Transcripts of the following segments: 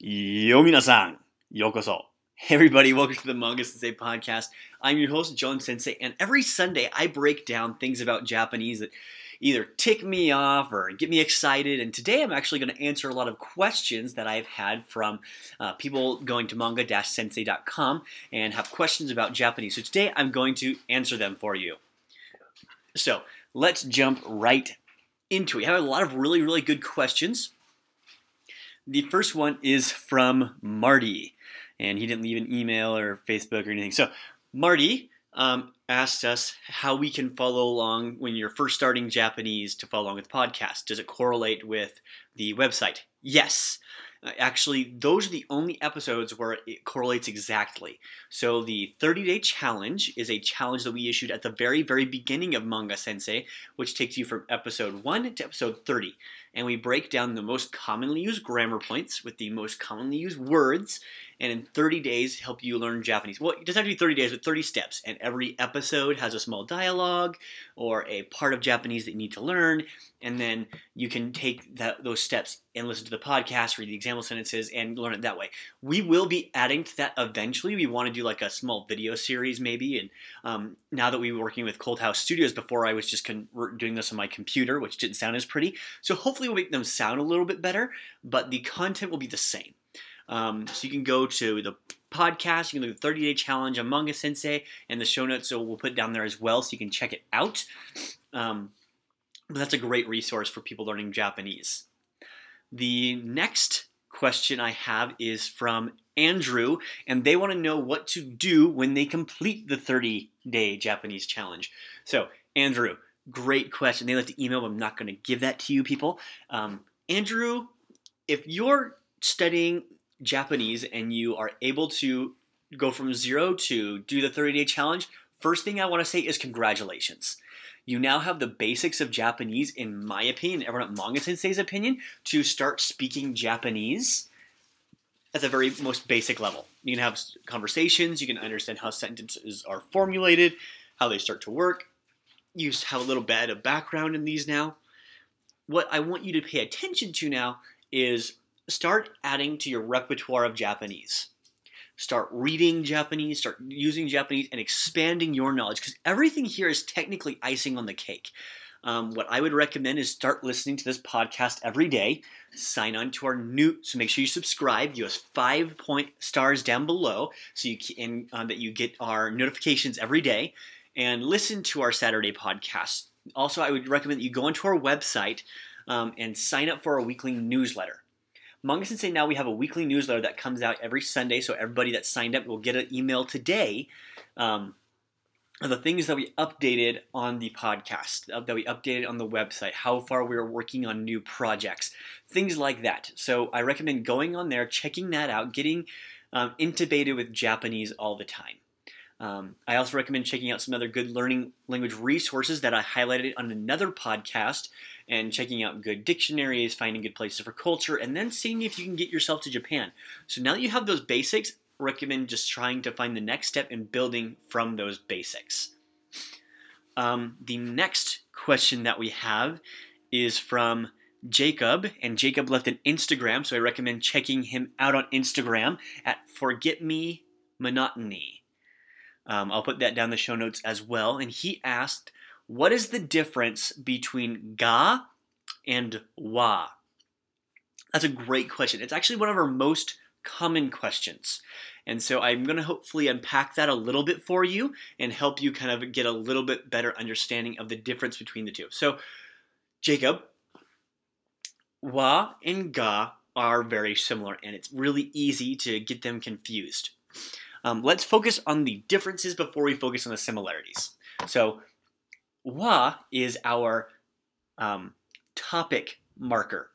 Yo minasan, yokoso. Hey everybody, welcome to the Manga Sensei podcast. I'm your host, John Sensei, and every Sunday I break down things about Japanese that either tick me off or get me excited. And today I'm actually going to answer a lot of questions that I've had from uh, people going to manga-sensei.com and have questions about Japanese. So today I'm going to answer them for you. So let's jump right into it. I have a lot of really, really good questions. The first one is from Marty, and he didn't leave an email or Facebook or anything. So, Marty um, asked us how we can follow along when you're first starting Japanese to follow along with the podcast. Does it correlate with the website? Yes. Uh, actually, those are the only episodes where it correlates exactly. So, the 30 day challenge is a challenge that we issued at the very, very beginning of Manga Sensei, which takes you from episode 1 to episode 30 and we break down the most commonly used grammar points with the most commonly used words, and in 30 days help you learn Japanese. Well, it doesn't have to be 30 days, but 30 steps. And every episode has a small dialogue or a part of Japanese that you need to learn, and then you can take that, those steps and listen to the podcast, read the example sentences, and learn it that way. We will be adding to that eventually. We want to do like a small video series maybe, and um, now that we were working with Cold House Studios before, I was just con- doing this on my computer, which didn't sound as pretty. So hopefully we'll make them sound a little bit better, but the content will be the same. Um, so you can go to the podcast, you can do the 30 day challenge on Manga Sensei, and the show notes so we'll put down there as well so you can check it out. Um, but that's a great resource for people learning Japanese. The next question I have is from Andrew, and they want to know what to do when they complete the 30 day Japanese challenge. So, Andrew, Great question. They left the email, but I'm not going to give that to you people. Um, Andrew, if you're studying Japanese and you are able to go from zero to do the 30 day challenge, first thing I want to say is congratulations. You now have the basics of Japanese, in my opinion, everyone at Manga Sensei's opinion, to start speaking Japanese at the very most basic level. You can have conversations, you can understand how sentences are formulated, how they start to work, you have a little bit of background in these now. What I want you to pay attention to now is start adding to your repertoire of Japanese. Start reading Japanese, start using Japanese, and expanding your knowledge because everything here is technically icing on the cake. Um, what I would recommend is start listening to this podcast every day. Sign on to our new, so make sure you subscribe. You have five point stars down below, so you can uh, that you get our notifications every day and listen to our Saturday podcast. Also, I would recommend that you go onto our website um, and sign up for our weekly newsletter. Manga Sensei now we have a weekly newsletter that comes out every Sunday, so everybody that signed up will get an email today um, of the things that we updated on the podcast, uh, that we updated on the website, how far we are working on new projects, things like that. So I recommend going on there, checking that out, getting um, intubated with Japanese all the time. Um, I also recommend checking out some other good learning language resources that I highlighted on another podcast and checking out good dictionaries, finding good places for culture, and then seeing if you can get yourself to Japan. So now that you have those basics, recommend just trying to find the next step in building from those basics. Um, the next question that we have is from Jacob, and Jacob left an Instagram, so I recommend checking him out on Instagram at Forget Me Monotony. Um, I'll put that down the show notes as well. And he asked, What is the difference between ga and wa? That's a great question. It's actually one of our most common questions. And so I'm going to hopefully unpack that a little bit for you and help you kind of get a little bit better understanding of the difference between the two. So, Jacob, wa and ga are very similar, and it's really easy to get them confused. Um, let's focus on the differences before we focus on the similarities. So, wa is our um, topic marker.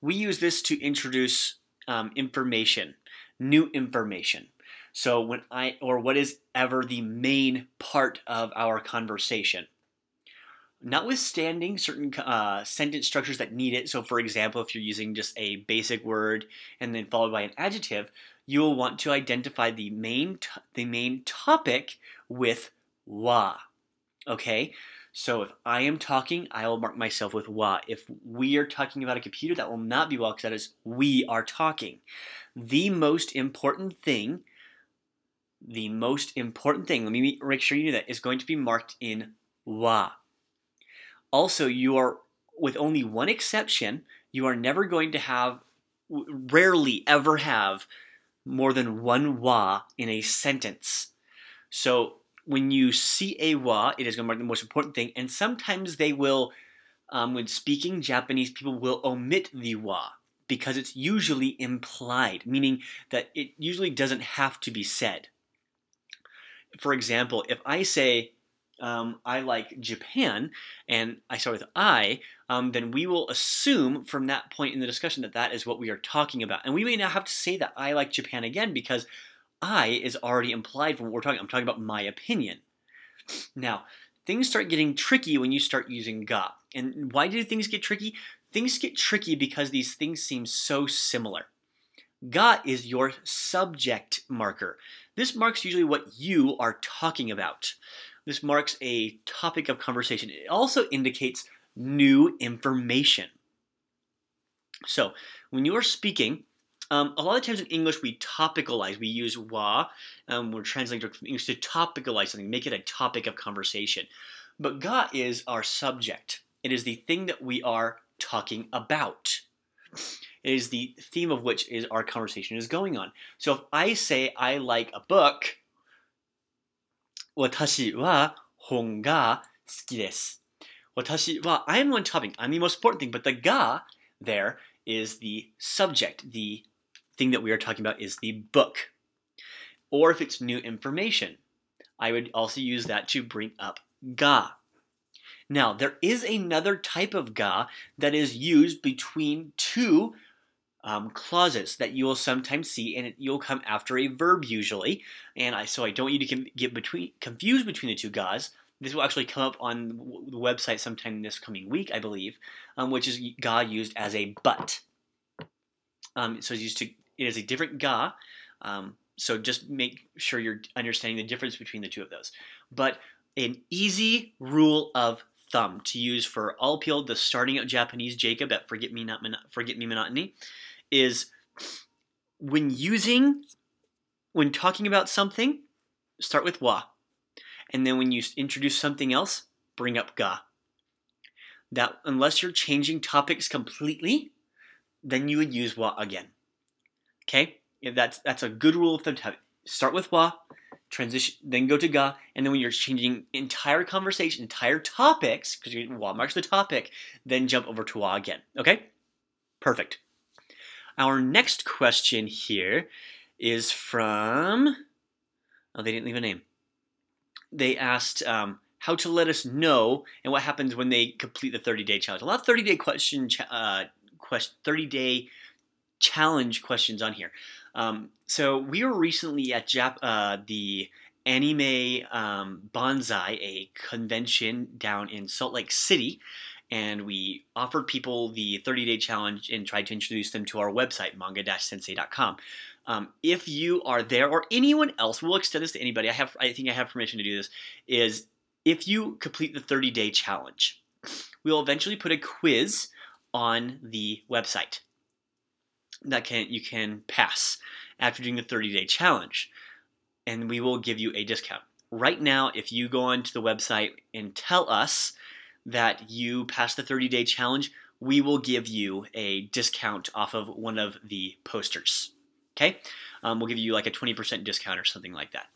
We use this to introduce um, information, new information. So when I or what is ever the main part of our conversation. Notwithstanding certain uh, sentence structures that need it, so for example, if you're using just a basic word and then followed by an adjective, you will want to identify the main the main topic with wa. Okay? So if I am talking, I will mark myself with wa. If we are talking about a computer, that will not be wa because that is we are talking. The most important thing, the most important thing, let me make sure you know that, is going to be marked in wa. Also, you are, with only one exception, you are never going to have, rarely ever have, more than one wa in a sentence. So when you see a wa, it is going to mark the most important thing. And sometimes they will, um, when speaking Japanese, people will omit the wa because it's usually implied, meaning that it usually doesn't have to be said. For example, if I say, um, I like Japan, and I start with I, um, then we will assume from that point in the discussion that that is what we are talking about. And we may not have to say that I like Japan again because I is already implied from what we're talking. I'm talking about my opinion. Now, things start getting tricky when you start using ga. And why do things get tricky? Things get tricky because these things seem so similar. Ga is your subject marker. This marks usually what you are talking about. This marks a topic of conversation. It also indicates new information. So, when you are speaking, um, a lot of times in English we topicalize. We use wa. Um, we're translating from English to topicalize something, make it a topic of conversation. But ga is our subject. It is the thing that we are talking about. It is the theme of which is our conversation is going on. So if I say I like a book, 私は本が好きです。私は I am one topic. I'm the most important thing, but the ga there is the subject, the thing that we are talking about is the book. Or if it's new information, I would also use that to bring up ga. Now, there is another type of ga that is used between two um, clauses that you will sometimes see, and it, you'll come after a verb usually. And I, so I don't want you to get between confused between the two gas. This will actually come up on the website sometime this coming week, I believe, um, which is ga used as a but. Um, so it's used to it is a different ga. Um, so just make sure you're understanding the difference between the two of those. But an easy rule of thumb to use for all people the starting out Japanese Jacob at Forget Me Not Forget Me Monotony is when using when talking about something, start with wa. And then when you introduce something else, bring up ga. That unless you're changing topics completely, then you would use wa again. Okay, if that's that's a good rule of thumb to have. Start with wa, transition, then go to ga, and then when you're changing entire conversation, entire topics, because wa marks the topic, then jump over to wa again. Okay, perfect. Our next question here is from. Oh, they didn't leave a name. They asked um, how to let us know and what happens when they complete the 30 day challenge. A lot of 30 day question, uh, quest, 30 day challenge questions on here. Um, so we were recently at Jap- uh, the Anime um, Banzai, a convention down in Salt Lake City, and we offered people the 30 day challenge and tried to introduce them to our website, manga-sensei.com. Um, if you are there or anyone else, we'll extend this to anybody. I have, I think I have permission to do this. Is if you complete the 30 day challenge, we'll eventually put a quiz on the website that can you can pass after doing the 30 day challenge and we will give you a discount. Right now if you go onto the website and tell us that you pass the 30 day challenge we will give you a discount off of one of the posters okay? Um, we'll give you like a 20% discount or something like that.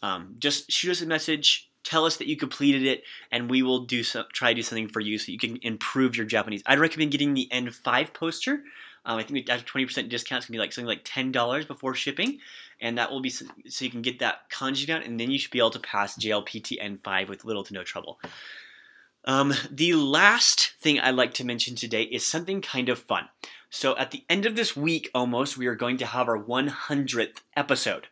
Um, just shoot us a message tell us that you completed it and we will do so, try to do something for you so you can improve your japanese. I'd recommend getting the n5 poster um, I think after 20% discount, it's gonna be like something like $10 before shipping, and that will be so, so you can get that kanji down, and then you should be able to pass JLPT N5 with little to no trouble. Um, the last thing I'd like to mention today is something kind of fun. So at the end of this week, almost, we are going to have our 100th episode.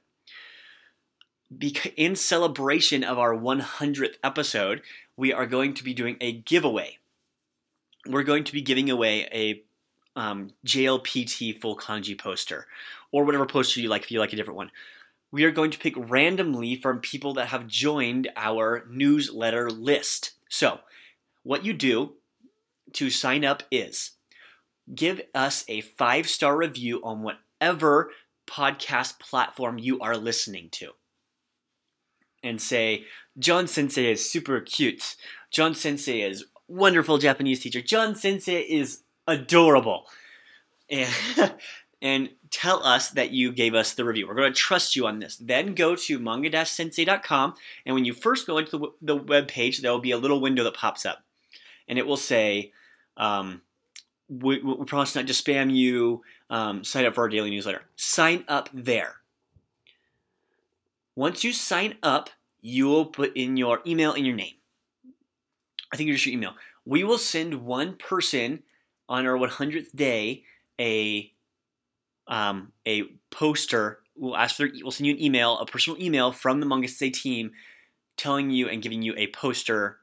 in celebration of our 100th episode, we are going to be doing a giveaway. We're going to be giving away a um, JLPT full kanji poster, or whatever poster you like if you like a different one. We are going to pick randomly from people that have joined our newsletter list. So, what you do to sign up is give us a five star review on whatever podcast platform you are listening to. And say, John Sensei is super cute. John Sensei is wonderful Japanese teacher. John Sensei is adorable. And, and tell us that you gave us the review. We're going to trust you on this. Then go to manga-sensei.com, and when you first go into the, the web page, there will be a little window that pops up, and it will say, um, we, we promise not to spam you. Um, sign up for our daily newsletter. Sign up there. Once you sign up, you will put in your email and your name. I think you just your email. We will send one person on our 100th day a um, a poster. We'll ask for. We'll send you an email, a personal email from the Manga Sensei team, telling you and giving you a poster.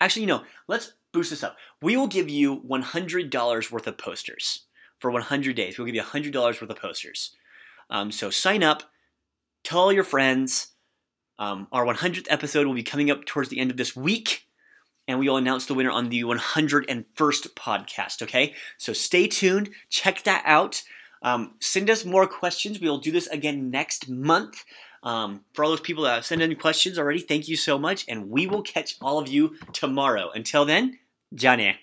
Actually, you know, let's boost this up. We will give you $100 worth of posters for 100 days. We'll give you $100 worth of posters. Um, so sign up, tell all your friends. Um, our 100th episode will be coming up towards the end of this week, and we will announce the winner on the 101st podcast, okay? So stay tuned, check that out. Um, send us more questions. We will do this again next month. Um, for all those people that have sent in questions already, thank you so much, and we will catch all of you tomorrow. Until then, ja ne.